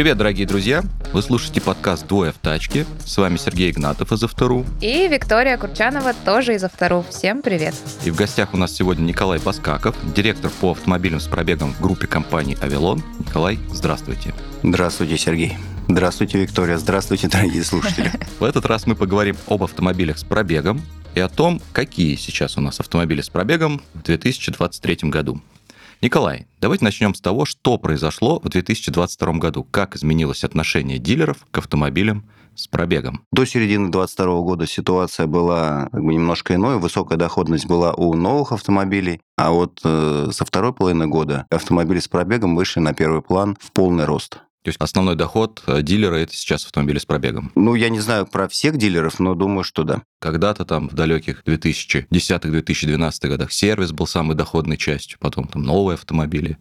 Привет, дорогие друзья! Вы слушаете подкаст «Двое в тачке». С вами Сергей Игнатов из «Автору». И Виктория Курчанова тоже из «Автору». Всем привет! И в гостях у нас сегодня Николай Баскаков, директор по автомобилям с пробегом в группе компании «Авилон». Николай, здравствуйте. Здравствуйте, Сергей. Здравствуйте, Виктория. Здравствуйте, дорогие слушатели. В этот раз мы поговорим об автомобилях с пробегом и о том, какие сейчас у нас автомобили с пробегом в 2023 году. Николай, давайте начнем с того, что произошло в 2022 году. Как изменилось отношение дилеров к автомобилям с пробегом? До середины 2022 года ситуация была как бы немножко иной. Высокая доходность была у новых автомобилей. А вот э, со второй половины года автомобили с пробегом вышли на первый план в полный рост. То есть основной доход э, дилера – это сейчас автомобили с пробегом? Ну, я не знаю про всех дилеров, но думаю, что да. Когда-то там в далеких 2010-2012 годах сервис был самой доходной частью, потом там новые автомобили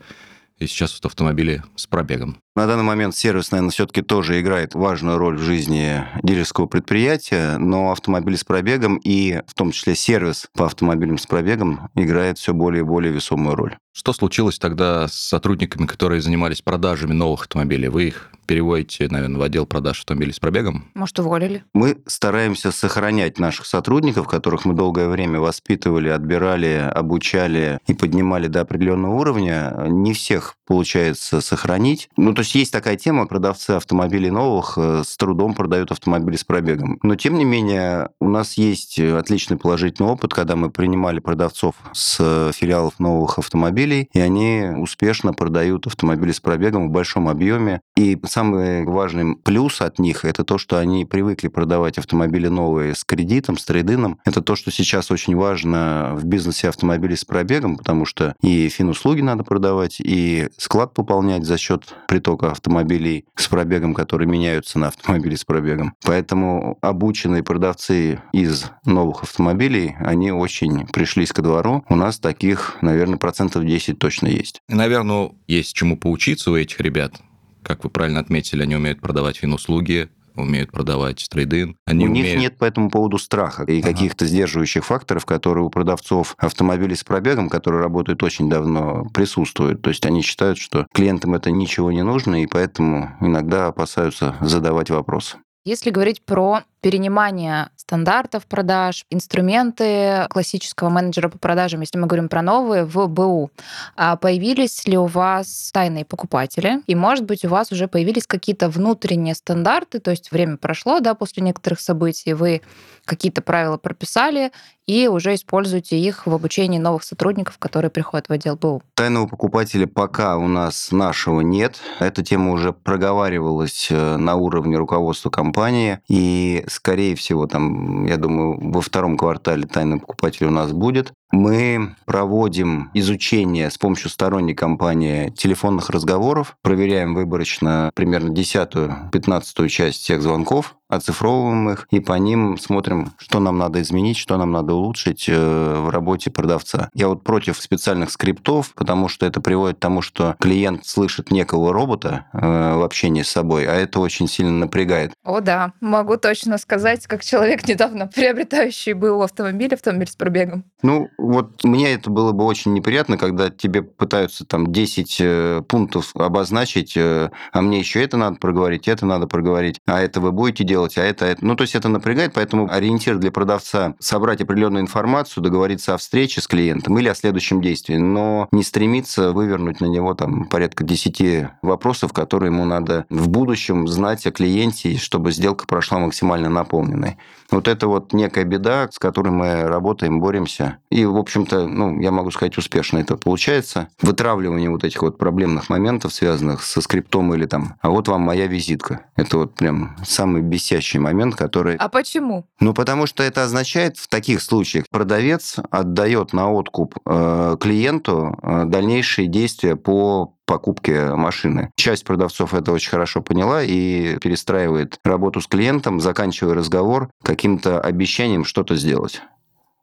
и сейчас вот автомобили с пробегом. На данный момент сервис, наверное, все-таки тоже играет важную роль в жизни дилерского предприятия, но автомобили с пробегом и в том числе сервис по автомобилям с пробегом играет все более и более весомую роль. Что случилось тогда с сотрудниками, которые занимались продажами новых автомобилей? Вы их переводите, наверное, в отдел продаж автомобилей с пробегом? Может, уволили? Мы стараемся сохранять наших сотрудников, которых мы долгое время воспитывали, отбирали, обучали и поднимали до определенного уровня. Не всех получается сохранить. Ну, то есть есть такая тема, продавцы автомобилей новых э, с трудом продают автомобили с пробегом. Но, тем не менее, у нас есть отличный положительный опыт, когда мы принимали продавцов с филиалов новых автомобилей, и они успешно продают автомобили с пробегом в большом объеме. И самый важный плюс от них – это то, что они привыкли продавать автомобили новые с кредитом, с трейдином. Это то, что сейчас очень важно в бизнесе автомобилей с пробегом, потому что и финуслуги надо продавать, и склад пополнять за счет притока автомобилей с пробегом, которые меняются на автомобили с пробегом. Поэтому обученные продавцы из новых автомобилей, они очень пришлись ко двору. У нас таких, наверное, процентов 10 точно есть. И, наверное, есть чему поучиться у этих ребят. Как вы правильно отметили, они умеют продавать финуслуги, умеют продавать трейдин. Они у умеют... них нет по этому поводу страха и ага. каких-то сдерживающих факторов, которые у продавцов автомобилей с пробегом, которые работают очень давно, присутствуют. То есть они считают, что клиентам это ничего не нужно, и поэтому иногда опасаются задавать вопросы. Если говорить про перенимание стандартов продаж, инструменты классического менеджера по продажам, если мы говорим про новые, в БУ. А появились ли у вас тайные покупатели? И, может быть, у вас уже появились какие-то внутренние стандарты, то есть время прошло, да, после некоторых событий, вы какие-то правила прописали и уже используете их в обучении новых сотрудников, которые приходят в отдел БУ. Тайного покупателя пока у нас нашего нет. Эта тема уже проговаривалась э, на уровне руководства компании, и скорее всего, там, я думаю, во втором квартале тайный покупатель у нас будет. Мы проводим изучение с помощью сторонней компании телефонных разговоров, проверяем выборочно примерно десятую, пятнадцатую часть всех звонков, оцифровываем их и по ним смотрим, что нам надо изменить, что нам надо улучшить э, в работе продавца. Я вот против специальных скриптов, потому что это приводит к тому, что клиент слышит некого робота э, в общении с собой, а это очень сильно напрягает. О да, могу точно сказать, как человек, недавно приобретающий был автомобиль, автомобиль с пробегом. Ну, вот мне это было бы очень неприятно, когда тебе пытаются там 10 э, пунктов обозначить, а мне еще это надо проговорить, это надо проговорить, а это вы будете делать, а это, это... Ну, то есть это напрягает, поэтому ориентир для продавца – собрать определенную информацию, договориться о встрече с клиентом или о следующем действии, но не стремиться вывернуть на него там порядка 10 вопросов, которые ему надо в будущем знать о клиенте, чтобы сделка прошла максимально наполненной. Вот это вот некая беда, с которой мы работаем, боремся. И, в общем-то, ну, я могу сказать, успешно это получается. Вытравливание вот этих вот проблемных моментов, связанных со скриптом или там, а вот вам моя визитка. Это вот прям самый бесящий момент, который... А почему? Ну, потому что это означает в таких случаях продавец отдает на откуп э, клиенту э, дальнейшие действия по покупке машины. Часть продавцов это очень хорошо поняла и перестраивает работу с клиентом, заканчивая разговор каким-то обещанием что-то сделать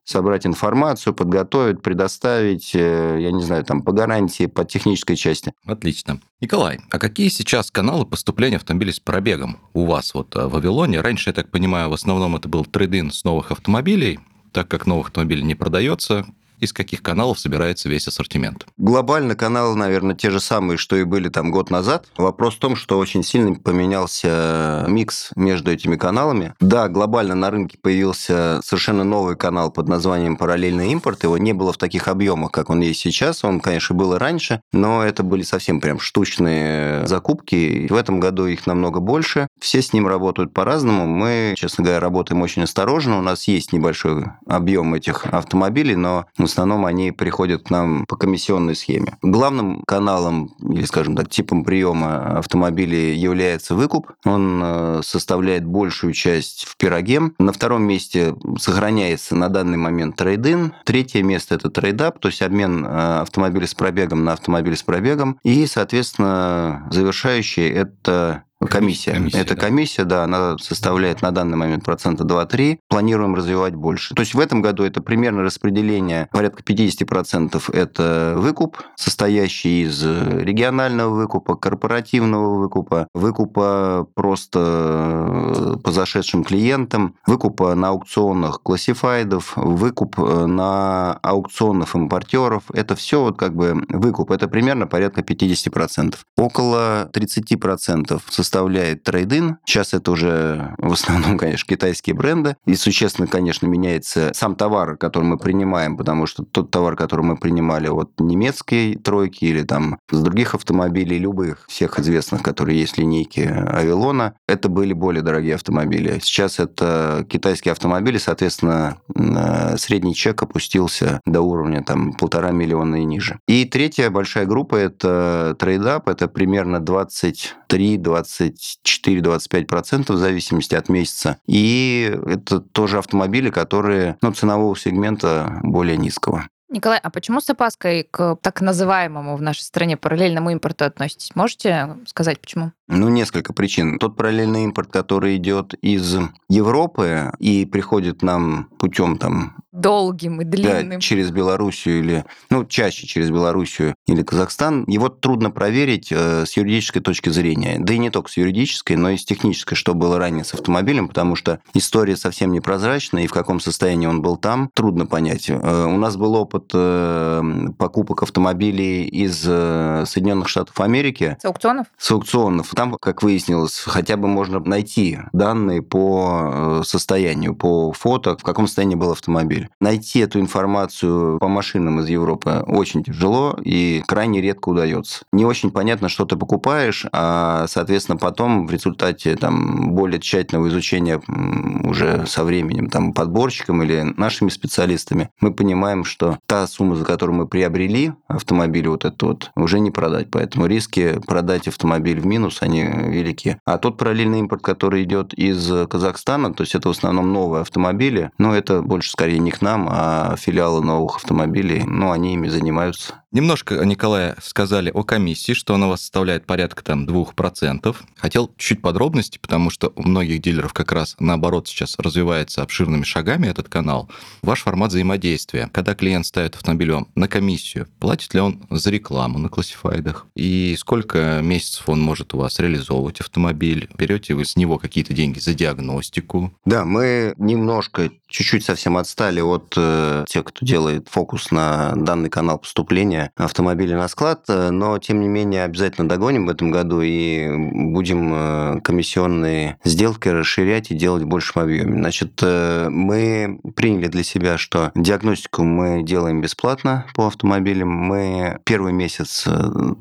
собрать информацию, подготовить, предоставить, э, я не знаю, там, по гарантии, по технической части. Отлично. Николай, а какие сейчас каналы поступления автомобилей с пробегом у вас вот э, в Вавилоне? Раньше, я так понимаю, в основном это был трейдин с новых автомобилей, так как новых автомобилей не продается, из каких каналов собирается весь ассортимент? Глобально каналы, наверное, те же самые, что и были там год назад. Вопрос в том, что очень сильно поменялся микс между этими каналами. Да, глобально на рынке появился совершенно новый канал под названием «Параллельный импорт». Его не было в таких объемах, как он есть сейчас. Он, конечно, был и раньше, но это были совсем прям штучные закупки. В этом году их намного больше. Все с ним работают по-разному. Мы, честно говоря, работаем очень осторожно. У нас есть небольшой объем этих автомобилей, но основном они приходят к нам по комиссионной схеме. Главным каналом, или, скажем так, типом приема автомобилей является выкуп. Он э, составляет большую часть в пироге. На втором месте сохраняется на данный момент трейдин. Третье место – это trade-up, то есть обмен э, автомобиля с пробегом на автомобиль с пробегом. И, соответственно, завершающий – это Комиссия. комиссия Это да. комиссия, да, она составляет на данный момент процента 2-3. Планируем развивать больше. То есть в этом году это примерно распределение порядка 50% это выкуп, состоящий из регионального выкупа, корпоративного выкупа, выкупа просто э, по зашедшим клиентам, выкупа на аукционах классифайдов, выкуп э, на аукционах импортеров. Это все вот как бы выкуп. Это примерно порядка 50%. Около 30% составляет составляет трейдин. Сейчас это уже в основном, конечно, китайские бренды. И существенно, конечно, меняется сам товар, который мы принимаем, потому что тот товар, который мы принимали от немецкой тройки или там с других автомобилей, любых, всех известных, которые есть линейки Авилона, это были более дорогие автомобили. Сейчас это китайские автомобили, соответственно, средний чек опустился до уровня там полтора миллиона и ниже. И третья большая группа – это trade-up, это примерно 23-20 24-25% в зависимости от месяца. И это тоже автомобили, которые ну, ценового сегмента более низкого. Николай, а почему с опаской к так называемому в нашей стране параллельному импорту относитесь? Можете сказать, почему? Ну, несколько причин. Тот параллельный импорт, который идет из Европы и приходит нам путем там долгим и длинным. Да, через Белоруссию или, ну, чаще через Белоруссию или Казахстан, его трудно проверить э, с юридической точки зрения. Да и не только с юридической, но и с технической, что было ранее с автомобилем, потому что история совсем непрозрачная, и в каком состоянии он был там, трудно понять. Э, у нас был опыт э, покупок автомобилей из э, Соединенных Штатов Америки. С аукционов? С аукционов. Там, как выяснилось, хотя бы можно найти данные по э, состоянию, по фото, в каком состоянии был автомобиль. Найти эту информацию по машинам из Европы очень тяжело и крайне редко удается. Не очень понятно, что ты покупаешь, а, соответственно, потом в результате там, более тщательного изучения уже со временем там, подборщиком или нашими специалистами, мы понимаем, что та сумма, за которую мы приобрели автомобиль вот этот вот, уже не продать. Поэтому риски продать автомобиль в минус, они велики. А тот параллельный импорт, который идет из Казахстана, то есть это в основном новые автомобили, но это больше скорее не к нам, а филиалы новых автомобилей, ну, они ими занимаются. Немножко, Николая, сказали о комиссии, что она у вас составляет порядка там 2%. Хотел чуть подробностей, потому что у многих дилеров как раз наоборот сейчас развивается обширными шагами этот канал. Ваш формат взаимодействия. Когда клиент ставит автомобиль вам на комиссию, платит ли он за рекламу на классифайдах? И сколько месяцев он может у вас реализовывать автомобиль? Берете вы с него какие-то деньги за диагностику? Да, мы немножко, чуть-чуть совсем отстали от э, тех, кто делает фокус на данный канал поступления автомобиля на склад, э, но тем не менее обязательно догоним в этом году и будем э, комиссионные сделки расширять и делать в большем объеме. Значит, э, мы приняли для себя, что диагностику мы делаем бесплатно по автомобилям. Мы первый месяц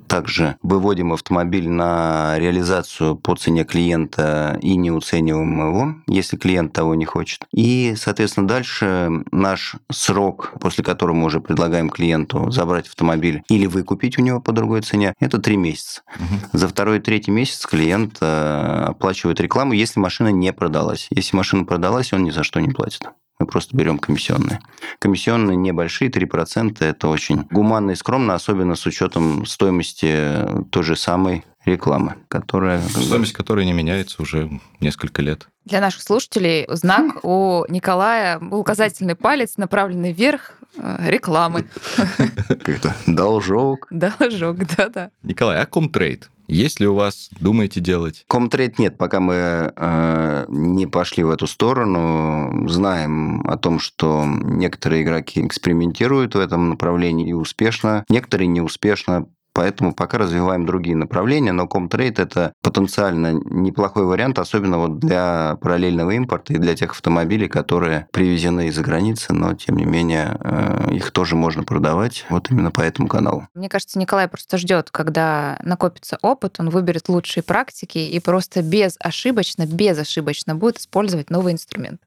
также выводим автомобиль на реализацию по цене клиента и не уцениваем его, если клиент того не хочет. И, соответственно, дальше наш срок, после которого мы уже предлагаем клиенту забрать автомобиль или выкупить у него по другой цене, это три месяца. Угу. За второй и третий месяц клиент э, оплачивает рекламу, если машина не продалась. Если машина продалась, он ни за что не платит. Мы просто берем комиссионные. Комиссионные небольшие, 3%. Это очень гуманно и скромно, особенно с учетом стоимости той же самой рекламы, которая... Стоимость которой не меняется уже несколько лет. Для наших слушателей знак у Николая указательный палец, направленный вверх, э, рекламы. Как-то должок. Должок, да-да. Николай, а ком trade? Есть ли у вас, думаете делать? Ком trade нет, пока мы э, не пошли в эту сторону. Знаем о том, что некоторые игроки экспериментируют в этом направлении и успешно, некоторые неуспешно. Поэтому пока развиваем другие направления, но Comtrade это потенциально неплохой вариант, особенно вот для параллельного импорта и для тех автомобилей, которые привезены из-за границы, но тем не менее э, их тоже можно продавать вот именно по этому каналу. Мне кажется, Николай просто ждет, когда накопится опыт, он выберет лучшие практики и просто безошибочно, безошибочно будет использовать новый инструмент.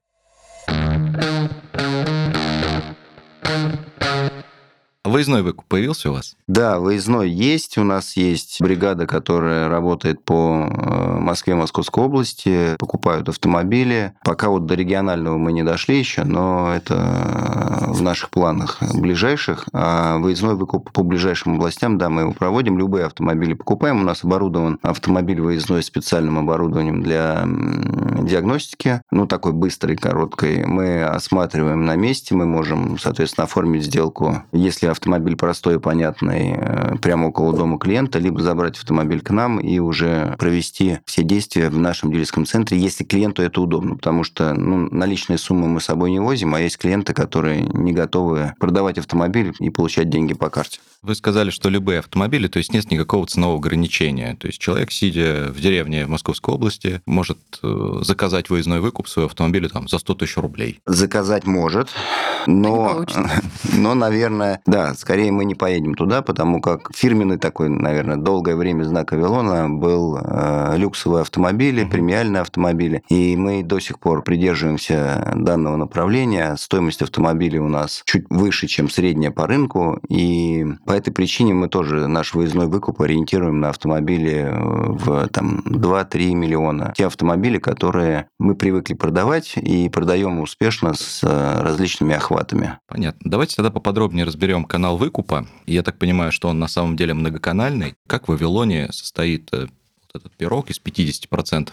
Выездной выкуп появился у вас? Да, выездной есть. У нас есть бригада, которая работает по э, Москве, Московской области, покупают автомобили. Пока вот до регионального мы не дошли еще, но это в наших планах ближайших. А выездной выкуп по ближайшим областям, да, мы его проводим. Любые автомобили покупаем. У нас оборудован автомобиль выездной специальным оборудованием для диагностики, ну, такой быстрой, короткой. Мы осматриваем на месте, мы можем, соответственно, оформить сделку, если автомобиль простой и понятный, э, прямо около дома клиента, либо забрать автомобиль к нам и уже провести все действия в нашем дилерском центре, если клиенту это удобно, потому что ну, наличные суммы мы с собой не возим, а есть клиенты, которые не готовы продавать автомобиль и получать деньги по карте. Вы сказали, что любые автомобили, то есть нет никакого ценового ограничения. То есть человек, сидя в деревне в Московской области, может э, заказать выездной выкуп своего автомобиля там, за 100 тысяч рублей. Заказать может, но, но, наверное, да, скорее мы не поедем туда, потому как фирменный такой, наверное, долгое время знак Авилона был э, люксовые автомобили, премиальные автомобили, и мы до сих пор придерживаемся данного направления. Стоимость автомобиля у нас чуть выше, чем средняя по рынку, и по этой причине мы тоже наш выездной выкуп ориентируем на автомобили э, в там, 2-3 миллиона. Те автомобили, которые мы привыкли продавать и продаем успешно с э, различными охватами. Понятно. Давайте тогда поподробнее разберем канал выкупа. Я так понимаю, что он на самом деле многоканальный. Как в Вавилоне состоит э, вот этот пирог из 50%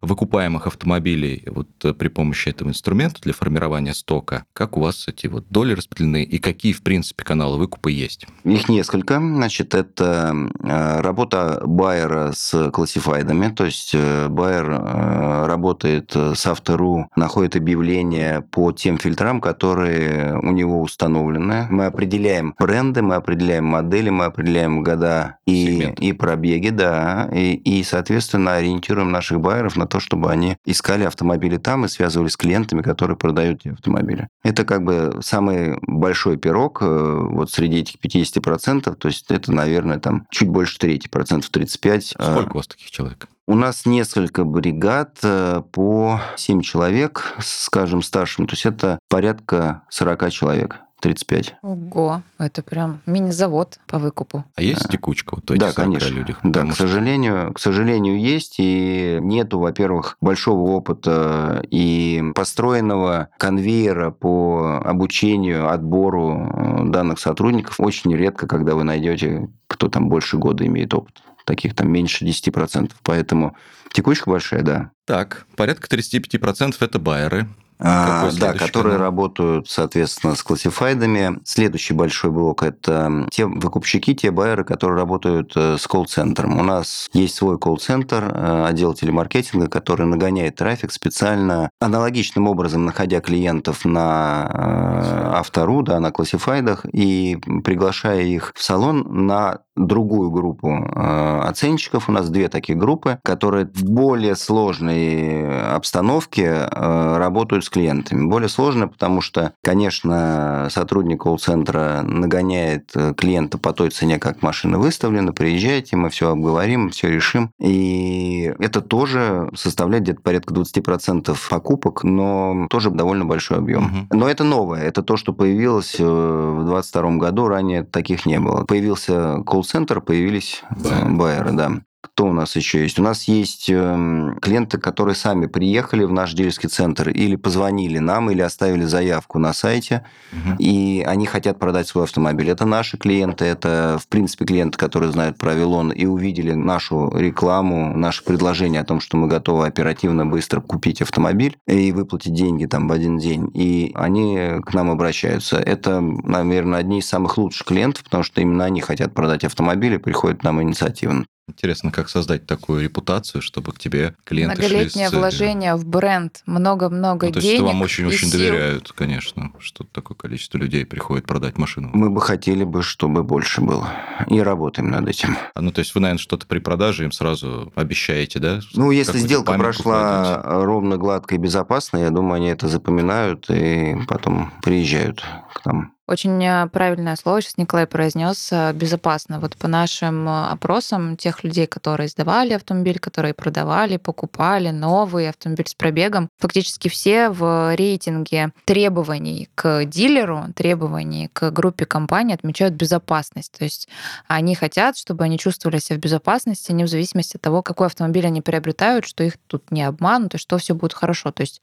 выкупаемых автомобилей вот э, при помощи этого инструмента для формирования стока, как у вас эти вот доли распределены и какие, в принципе, каналы выкупа есть? Их несколько. Значит, это э, работа байера с классифайдами, то есть э, байер работает с автору, находит объявления по тем фильтрам, которые у него установлены. Мы определяем бренды, мы определяем модели, мы определяем года и, и пробеги, да, и, и, соответственно, ориентируем наших байеров на то, чтобы они искали автомобили там и связывались с клиентами, которые продают эти автомобили. Это как бы самый большой пирог э, вот среди этих 50%, то есть это, наверное, там чуть больше трети, процентов 35. Э. Сколько у вас таких человек? У нас несколько бригад э, по 7 человек, скажем, старшим. То есть это порядка 40 человек. 35. Ого, это прям мини-завод по выкупу. А есть текучка? Вот да, конечно. Людях, да, к сожалению, к сожалению, есть. И нету, во-первых, большого опыта и построенного конвейера по обучению, отбору э, данных сотрудников. Очень редко, когда вы найдете, кто там больше года имеет опыт таких там меньше 10%. Поэтому текучка большая, да. Так, порядка 35% это байеры. А, да, которые канал? работают, соответственно, с классифайдами. Следующий большой блок – это те выкупщики, те байеры, которые работают э, с колл-центром. У нас есть свой колл-центр, э, отдел телемаркетинга, который нагоняет трафик специально, аналогичным образом находя клиентов на э, автору, да, на классифайдах, и приглашая их в салон на другую группу оценщиков. У нас две такие группы, которые в более сложной обстановке работают с клиентами. Более сложно, потому что, конечно, сотрудник колл-центра нагоняет э, клиента по той цене, как машина выставлена, приезжайте, мы все обговорим, все решим. И это тоже составляет где-то порядка 20% покупок, но тоже довольно большой объем. Угу. Но это новое, это то, что появилось э, в 2022 году, ранее таких не было. Появился колл-центр, появились э, байеры, да. Кто у нас еще есть? У нас есть эм, клиенты, которые сами приехали в наш дилерский центр или позвонили нам, или оставили заявку на сайте, угу. и они хотят продать свой автомобиль. Это наши клиенты, это, в принципе, клиенты, которые знают про Вилон и увидели нашу рекламу, наше предложение о том, что мы готовы оперативно, быстро купить автомобиль и выплатить деньги там в один день. И они к нам обращаются. Это, наверное, одни из самых лучших клиентов, потому что именно они хотят продать автомобили, приходят к нам инициативно. Интересно, как создать такую репутацию, чтобы к тебе клиенты Многолетнее шли с... вложение в бренд, много-много Ну, то денег есть вам очень-очень доверяют, конечно, что такое количество людей приходит продать машину. Мы бы хотели бы, чтобы больше было. И работаем над этим. А, ну, то есть вы, наверное, что-то при продаже им сразу обещаете, да? Ну, если сделка прошла кладете? ровно, гладко и безопасно, я думаю, они это запоминают и потом приезжают к нам. Очень э, правильное слово сейчас Николай произнес э, безопасно. Вот по нашим э, опросам тех людей, которые сдавали автомобиль, которые продавали, покупали новый автомобиль с пробегом, фактически все в рейтинге требований к дилеру, требований к группе компаний отмечают безопасность. То есть они хотят, чтобы они чувствовали себя в безопасности, не в зависимости от того, какой автомобиль они приобретают, что их тут не обманут и что все будет хорошо. То есть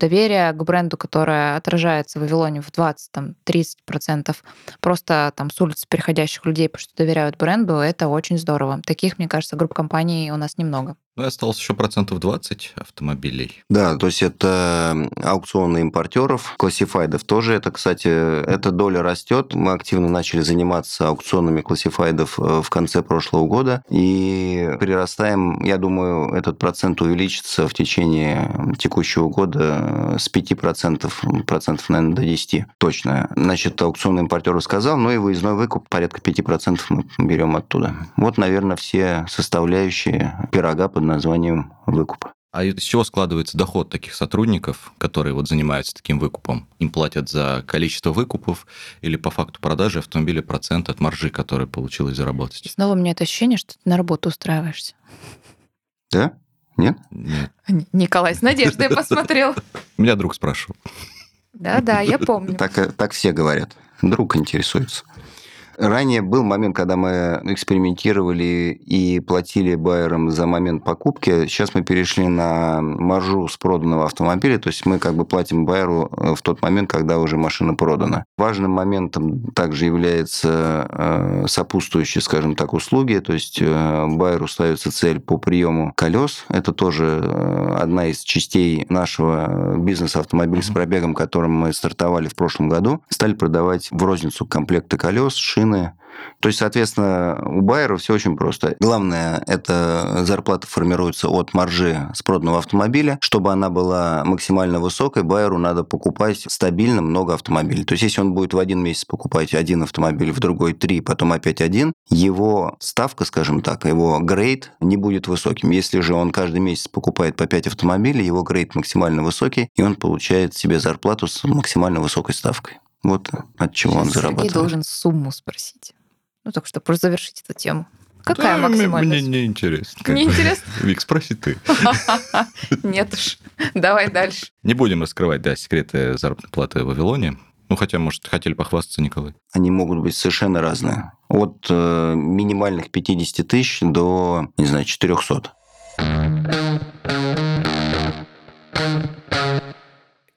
доверие к бренду, которое отражается в Вавилоне в 20-30%, просто там с улицы переходящих людей, потому что доверяют бренду, это очень здорово. Таких, мне кажется, групп компаний у нас немного. Ну, и осталось еще процентов 20 автомобилей. Да, то есть это аукционы импортеров, классифайдов тоже. Это, кстати, эта доля растет. Мы активно начали заниматься аукционами классифайдов э, в конце прошлого года. И прирастаем, я думаю, этот процент увеличится в течение текущего года с 5%, процентов, наверное, до 10 точно. Значит, аукцион импортеров сказал, ну и выездной выкуп порядка 5% мы берем оттуда. Вот, наверное, все составляющие пирога под названием выкуп. А из чего складывается доход таких сотрудников, которые вот занимаются таким выкупом? Им платят за количество выкупов или по факту продажи автомобиля процент от маржи, которую получилось заработать? снова у меня это ощущение, что ты на работу устраиваешься. Да? Нет? Нет. Николай с надеждой посмотрел. Меня друг спрашивал. Да-да, я помню. Так, э, так все говорят. Друг интересуется. Ранее был момент, когда мы экспериментировали и платили байерам за момент покупки. Сейчас мы перешли на маржу с проданного автомобиля, то есть мы как бы платим байеру э, в тот момент, когда уже машина продана. Важным моментом также является э, сопутствующие, скажем так, услуги, то есть э, байеру ставится цель по приему колес. Это тоже одна из частей нашего бизнеса автомобиль с пробегом, которым мы стартовали в прошлом году. Стали продавать в розницу комплекты колес, шины. То есть, соответственно, у байера все очень просто. Главное, это зарплата формируется от маржи с проданного автомобиля. Чтобы она была максимально высокой, байеру надо покупать стабильно много автомобилей. То есть, если он будет в один месяц покупать один автомобиль, в другой три, потом опять один, его ставка, скажем так, его грейд не будет высоким. Если же он каждый месяц покупает по 5 автомобилей, его грейд максимально высокий, и он получает себе зарплату с максимально высокой ставкой. Вот от чего он Сергей зарабатывает. должен сумму спросить. Ну, так что просто завершить эту тему. Какая Да, максимальная? Мне не интересно. Не интересно? Вик, спроси ты. Нет уж. Давай дальше. Не будем раскрывать, да, секреты заработной платы в Вавилоне. Ну, хотя, может, хотели похвастаться, Николай. Они могут быть совершенно разные. От э, минимальных 50 тысяч до, не знаю, 400.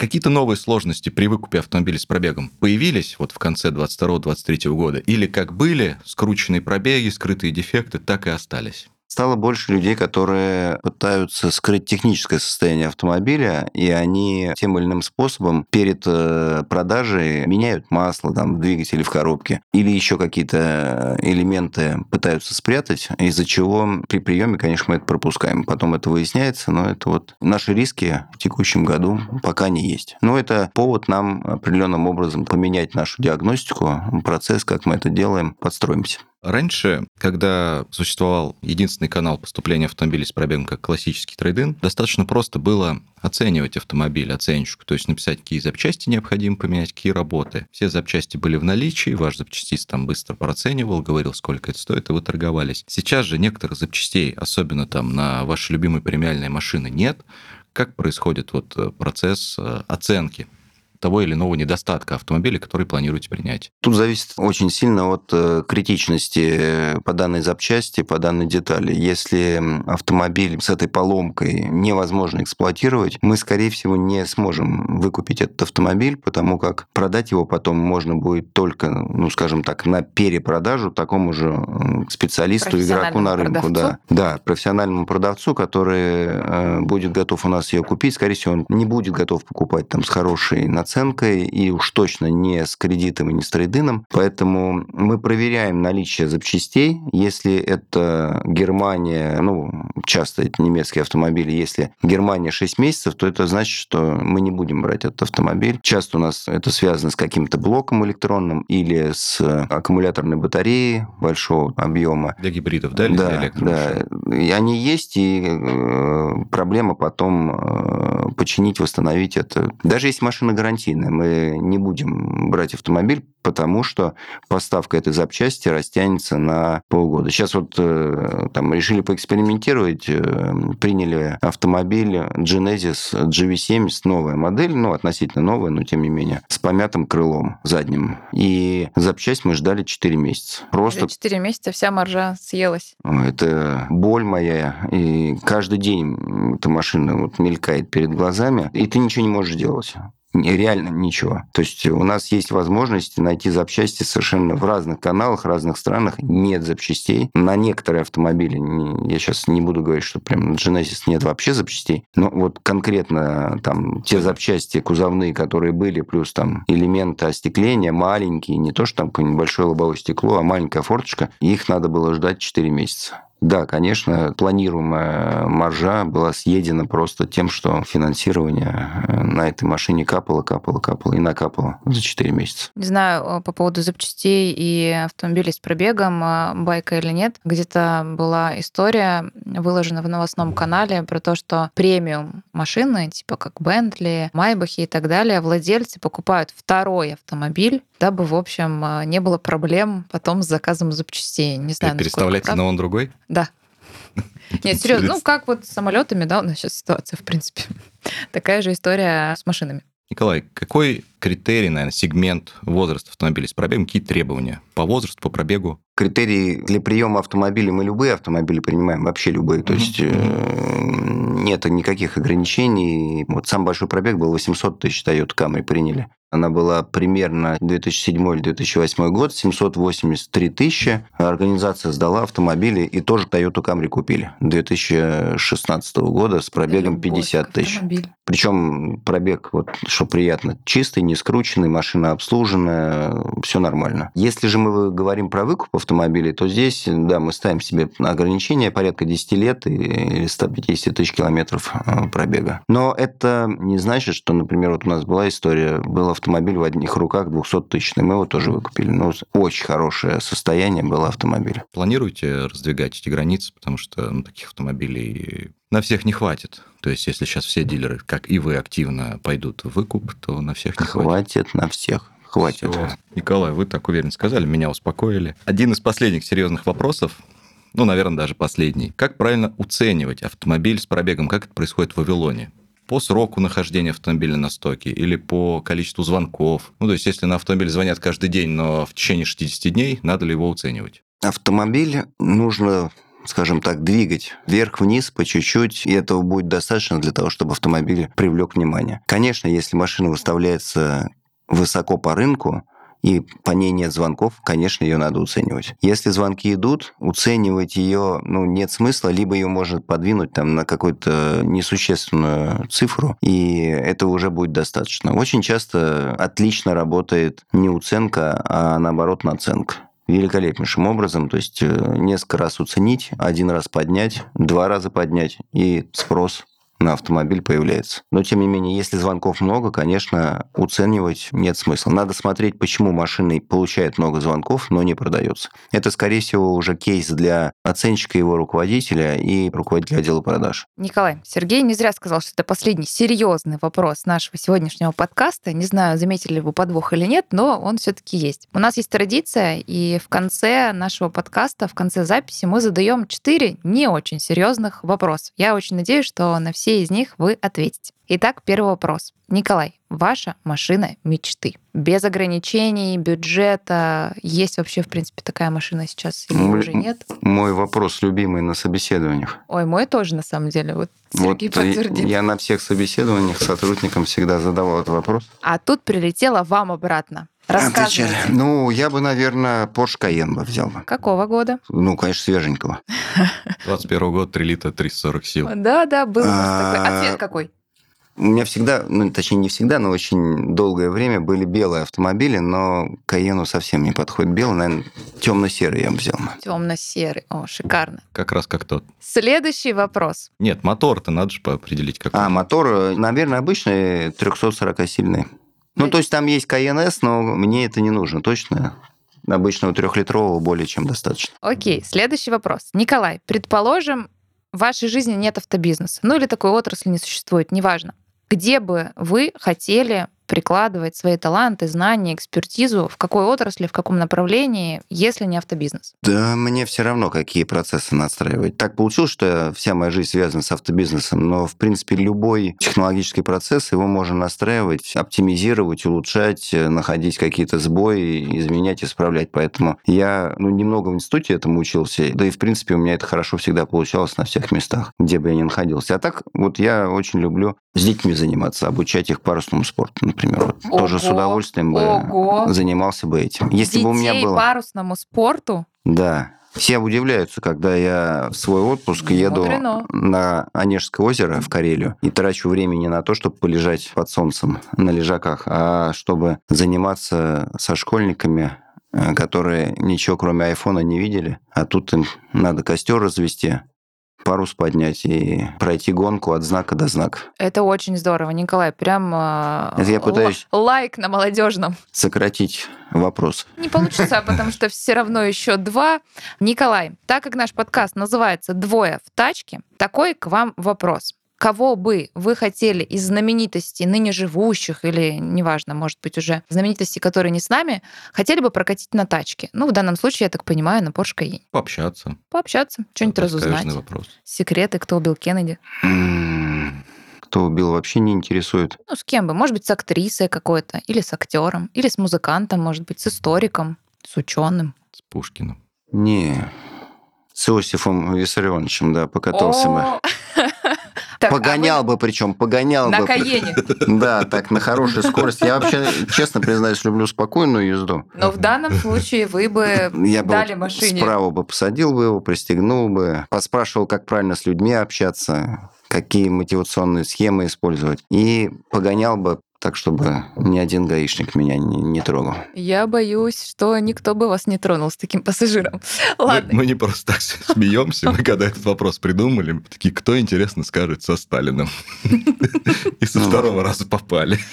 Какие-то новые сложности при выкупе автомобиля с пробегом появились вот в конце 22-23 года? Или как были скрученные пробеги, скрытые дефекты, так и остались? Стало больше людей, которые пытаются скрыть техническое состояние автомобиля, и они тем или иным способом перед э, продажей меняют масло там, в двигателе, в коробке, или еще какие-то элементы пытаются спрятать, из-за чего при приеме, конечно, мы это пропускаем. Потом это выясняется, но это вот наши риски в текущем году пока не есть. Но это повод нам определенным образом поменять нашу диагностику, процесс, как мы это делаем, подстроимся. Раньше, когда существовал единственный канал поступления автомобилей с пробегом как классический трейдин, достаточно просто было оценивать автомобиль, оценщику, то есть написать, какие запчасти необходимо поменять, какие работы. Все запчасти были в наличии, ваш запчастист там быстро проценивал, говорил, сколько это стоит, и вы торговались. Сейчас же некоторых запчастей, особенно там на ваши любимые премиальные машины, нет. Как происходит вот э, процесс э, оценки того или иного недостатка автомобиля, который планируете принять? Тут зависит очень сильно от э, критичности э, по данной запчасти, по данной детали. Если автомобиль с этой поломкой невозможно эксплуатировать, мы, скорее всего, не сможем выкупить этот автомобиль, потому как продать его потом можно будет только, ну, скажем так, на перепродажу такому же специалисту, игроку на рынку. Профессиональному Да. да, профессиональному продавцу, который э, будет готов у нас ее купить. Скорее всего, он не будет готов покупать там с хорошей наценкой и уж точно не с кредитом и не с трейдином. Поэтому мы проверяем наличие запчастей. Если это Германия, ну, часто это немецкие автомобили, если Германия 6 месяцев, то это значит, что мы не будем брать этот автомобиль. Часто у нас это связано с каким-то блоком электронным или с аккумуляторной батареей большого объема. Для гибридов, да, или да, Да, и они есть, и э, проблема потом э, починить, восстановить это. Даже если машина гарантийная, мы не будем брать автомобиль, потому что поставка этой запчасти растянется на полгода. Сейчас вот э, там решили поэкспериментировать, э, приняли автомобиль Genesis GV70, новая модель, ну, относительно новая, но тем не менее, с помятым крылом задним. И запчасть мы ждали 4 месяца. Просто... 4 месяца вся маржа съелась. Это боль моя, и каждый день эта машина вот мелькает перед глазами, и ты ничего не можешь делать реально ничего. То есть у нас есть возможность найти запчасти совершенно в разных каналах, в разных странах. Нет запчастей. На некоторые автомобили, я сейчас не буду говорить, что прям на Genesis нет вообще запчастей, но вот конкретно там те запчасти кузовные, которые были, плюс там элементы остекления маленькие, не то, что там какое-нибудь большое лобовое стекло, а маленькая форточка, их надо было ждать 4 месяца. Да, конечно, планируемая маржа была съедена просто тем, что финансирование э, на этой машине капало, капало, капало и накапало за 4 месяца. Не знаю э, по поводу запчастей и автомобилей с пробегом, э, байка или нет. Где-то была история, выложена в новостном канале, про то, что премиум машины, типа как Бентли, Майбахи и так далее, владельцы покупают второй автомобиль, дабы, в общем, не было проблем потом с заказом запчастей. Не знаю, Переставляйте на он другой? Да. Нет, серьезно, ну как вот с самолетами, да, у нас сейчас ситуация, в принципе. Такая же история с машинами. Николай, какой критерий, наверное, сегмент возраста автомобиля с пробегом, какие требования по возрасту, по пробегу? Критерии для приема автомобиля мы любые автомобили принимаем, вообще любые. То есть э, нет никаких ограничений. Вот сам большой пробег был 800 тысяч Toyota Camry приняли. Она была примерно 2007-2008 год, 783 тысячи. Организация сдала автомобили и тоже Toyota Camry купили 2016 года с пробегом 50 тысяч. Причем пробег, вот, что приятно, чистый, не скрученный, машина обслуженная, все нормально. Если же мы говорим про выкуп автомобилей, то здесь, да, мы ставим себе ограничение порядка 10 лет или 150 тысяч километров э, пробега. Но это не значит, что, например, вот у нас была история, был автомобиль в одних руках 200 тысяч, мы его тоже выкупили. Но очень хорошее состояние было автомобиля. Планируете раздвигать эти границы, потому что ну, таких автомобилей на всех не хватит. То есть, если сейчас все дилеры, как и вы, активно пойдут в выкуп, то на всех не хватит. Хватит на всех. Хватит. Все. Николай, вы так уверенно сказали, меня успокоили. Один из последних серьезных вопросов, ну, наверное, даже последний. Как правильно оценивать автомобиль с пробегом? Как это происходит в Вавилоне? По сроку нахождения автомобиля на стоке или по количеству звонков. Ну, то есть, если на автомобиль звонят каждый день, но в течение 60 дней, надо ли его оценивать? Автомобиль нужно скажем так, двигать вверх-вниз по чуть-чуть, и этого будет достаточно для того, чтобы автомобиль привлек внимание. Конечно, если машина выставляется высоко по рынку, и по ней нет звонков, конечно, ее надо оценивать. Если звонки идут, оценивать ее, ну, нет смысла, либо ее можно подвинуть там на какую-то несущественную цифру, и этого уже будет достаточно. Очень часто отлично работает не уценка, а наоборот наценка великолепнейшим образом. То есть э, несколько раз оценить, один раз поднять, два раза поднять, и спрос на автомобиль появляется. Но, тем не менее, если звонков много, конечно, уценивать нет смысла. Надо смотреть, почему машина получает много звонков, но не продается. Это, скорее всего, уже кейс для оценщика его руководителя и руководителя отдела продаж. Николай, Сергей не зря сказал, что это последний серьезный вопрос нашего сегодняшнего подкаста. Не знаю, заметили ли вы подвох или нет, но он все-таки есть. У нас есть традиция, и в конце нашего подкаста, в конце записи мы задаем четыре не очень серьезных вопроса. Я очень надеюсь, что на все из них вы ответите. Итак, первый вопрос. Николай, ваша машина мечты. Без ограничений, бюджета. Есть вообще, в принципе, такая машина сейчас или мой, уже нет? Мой вопрос любимый на собеседованиях. Ой, мой тоже, на самом деле. Вот Сергей вот подтвердит. Я на всех собеседованиях сотрудникам всегда задавал этот вопрос. А тут прилетело вам обратно. Рассказывайте. Ну, я бы, наверное, Porsche Cayenne бы взял бы. Какого года? Ну, конечно, свеженького. 21 год, 3 литра, 340 сил. Да, да, был такой. А цвет какой? У меня всегда, ну, точнее, не всегда, но очень долгое время были белые автомобили, но Каену совсем не подходит белый, наверное, темно-серый я бы взял. Темно-серый. О, шикарно. Как раз как тот. Следующий вопрос. Нет, мотор-то надо же определить, какой. А, мотор, э, наверное, обычный 340-сильный. Ну, то есть там есть Cayenne S, но мне это не нужно, точно. Обычного трехлитрового более чем достаточно. Окей, следующий вопрос. Николай, предположим, в вашей жизни нет автобизнеса, ну или такой отрасли не существует, неважно. Где бы вы хотели прикладывать свои таланты, знания, экспертизу, в какой отрасли, в каком направлении, если не автобизнес? Да, мне все равно, какие процессы настраивать. Так получилось, что вся моя жизнь связана с автобизнесом, но, в принципе, любой технологический процесс, его можно настраивать, оптимизировать, улучшать, э, находить какие-то сбои, изменять, исправлять. Поэтому я ну, немного в институте этому учился, да и, в принципе, у меня это хорошо всегда получалось на всех местах, где бы я ни находился. А так, вот я очень люблю с детьми заниматься, обучать их парусному спорту, например. Вот. Тоже с Ого, удовольствием бы ого. занимался бы этим. Если Детей бы у меня было... парусному спорту? Да. Все удивляются, когда я в свой отпуск еду Мудрено. на Онежское озеро в Карелию и трачу время не на то, чтобы полежать под солнцем на лежаках, а чтобы заниматься со школьниками, э, которые ничего кроме айфона не видели, а тут им надо костер развести, парус поднять и пройти гонку от знака до знака. Это очень здорово, Николай. Прям э, Это я пытаюсь- лайк на молодежном. Сократить вопрос. Не получится, потому что все равно еще два. Николай, так как наш подкаст называется «Двое в тачке», такой к вам вопрос. Кого бы вы хотели из знаменитостей ныне живущих или, неважно, может быть, уже знаменитостей, которые не с нами, хотели бы прокатить на тачке? Ну, в данном случае, я так понимаю, на Porsche Cayenne. Пообщаться. Пообщаться, что-нибудь разузнать. вопрос. Секреты, кто убил Кеннеди. М, Кто убил, вообще не интересует. Ну, с кем бы? Может быть, с актрисой какой-то, или с актером, или с музыкантом, может быть, с историком, с ученым. С Пушкиным. Не, с Иосифом Виссарионовичем, да, покатался бы. Так, а вы Погонял бы, причем погонял На бы. Каене. Да, так, на хорошей скорости. Я вообще, честно признаюсь, люблю спокойную езду. Но в данном случае вы бы Я бы дали вот машине. справа бы посадил бы его, пристегнул бы, поспрашивал, как правильно с людьми общаться, какие мотивационные схемы использовать. И погонял бы так, чтобы ни один гаишник меня не, не трогал. Я боюсь, что никто бы вас не тронул с таким пассажиром. Ладно. Мы, мы не просто так смеемся, мы когда этот вопрос придумали, мы такие, кто, интересно, скажет со Сталиным? И со Ну, второго раза попали.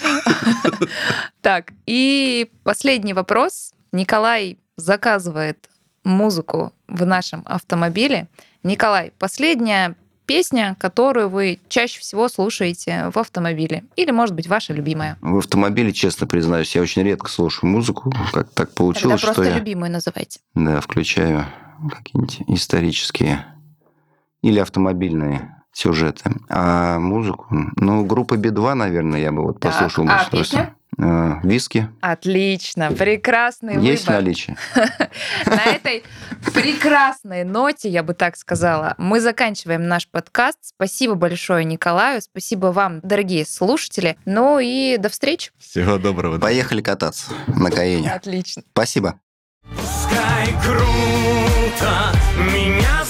Так, и последний вопрос. Николай заказывает музыку в нашем автомобиле. Николай, последняя песня, которую вы чаще всего слушаете в автомобиле? Или, может быть, ваша любимая? В автомобиле, честно признаюсь, я очень редко слушаю музыку. Как так Тогда получилось, что просто я... любимую называйте. Да, включаю какие-нибудь исторические или автомобильные сюжеты. А музыку, ну, группа Би-2, наверное, я бы вот Так, послушал а что песня? Э, Виски. Отлично, прекрасный Есть выбор. наличие? На этой прекрасной ноте, я бы так сказала, мы заканчиваем наш подкаст. Спасибо большое Николаю, спасибо вам, дорогие слушатели. Ну и до встречи. Всего доброго. Поехали кататься на Каене. Отлично. Спасибо. Пускай круто меня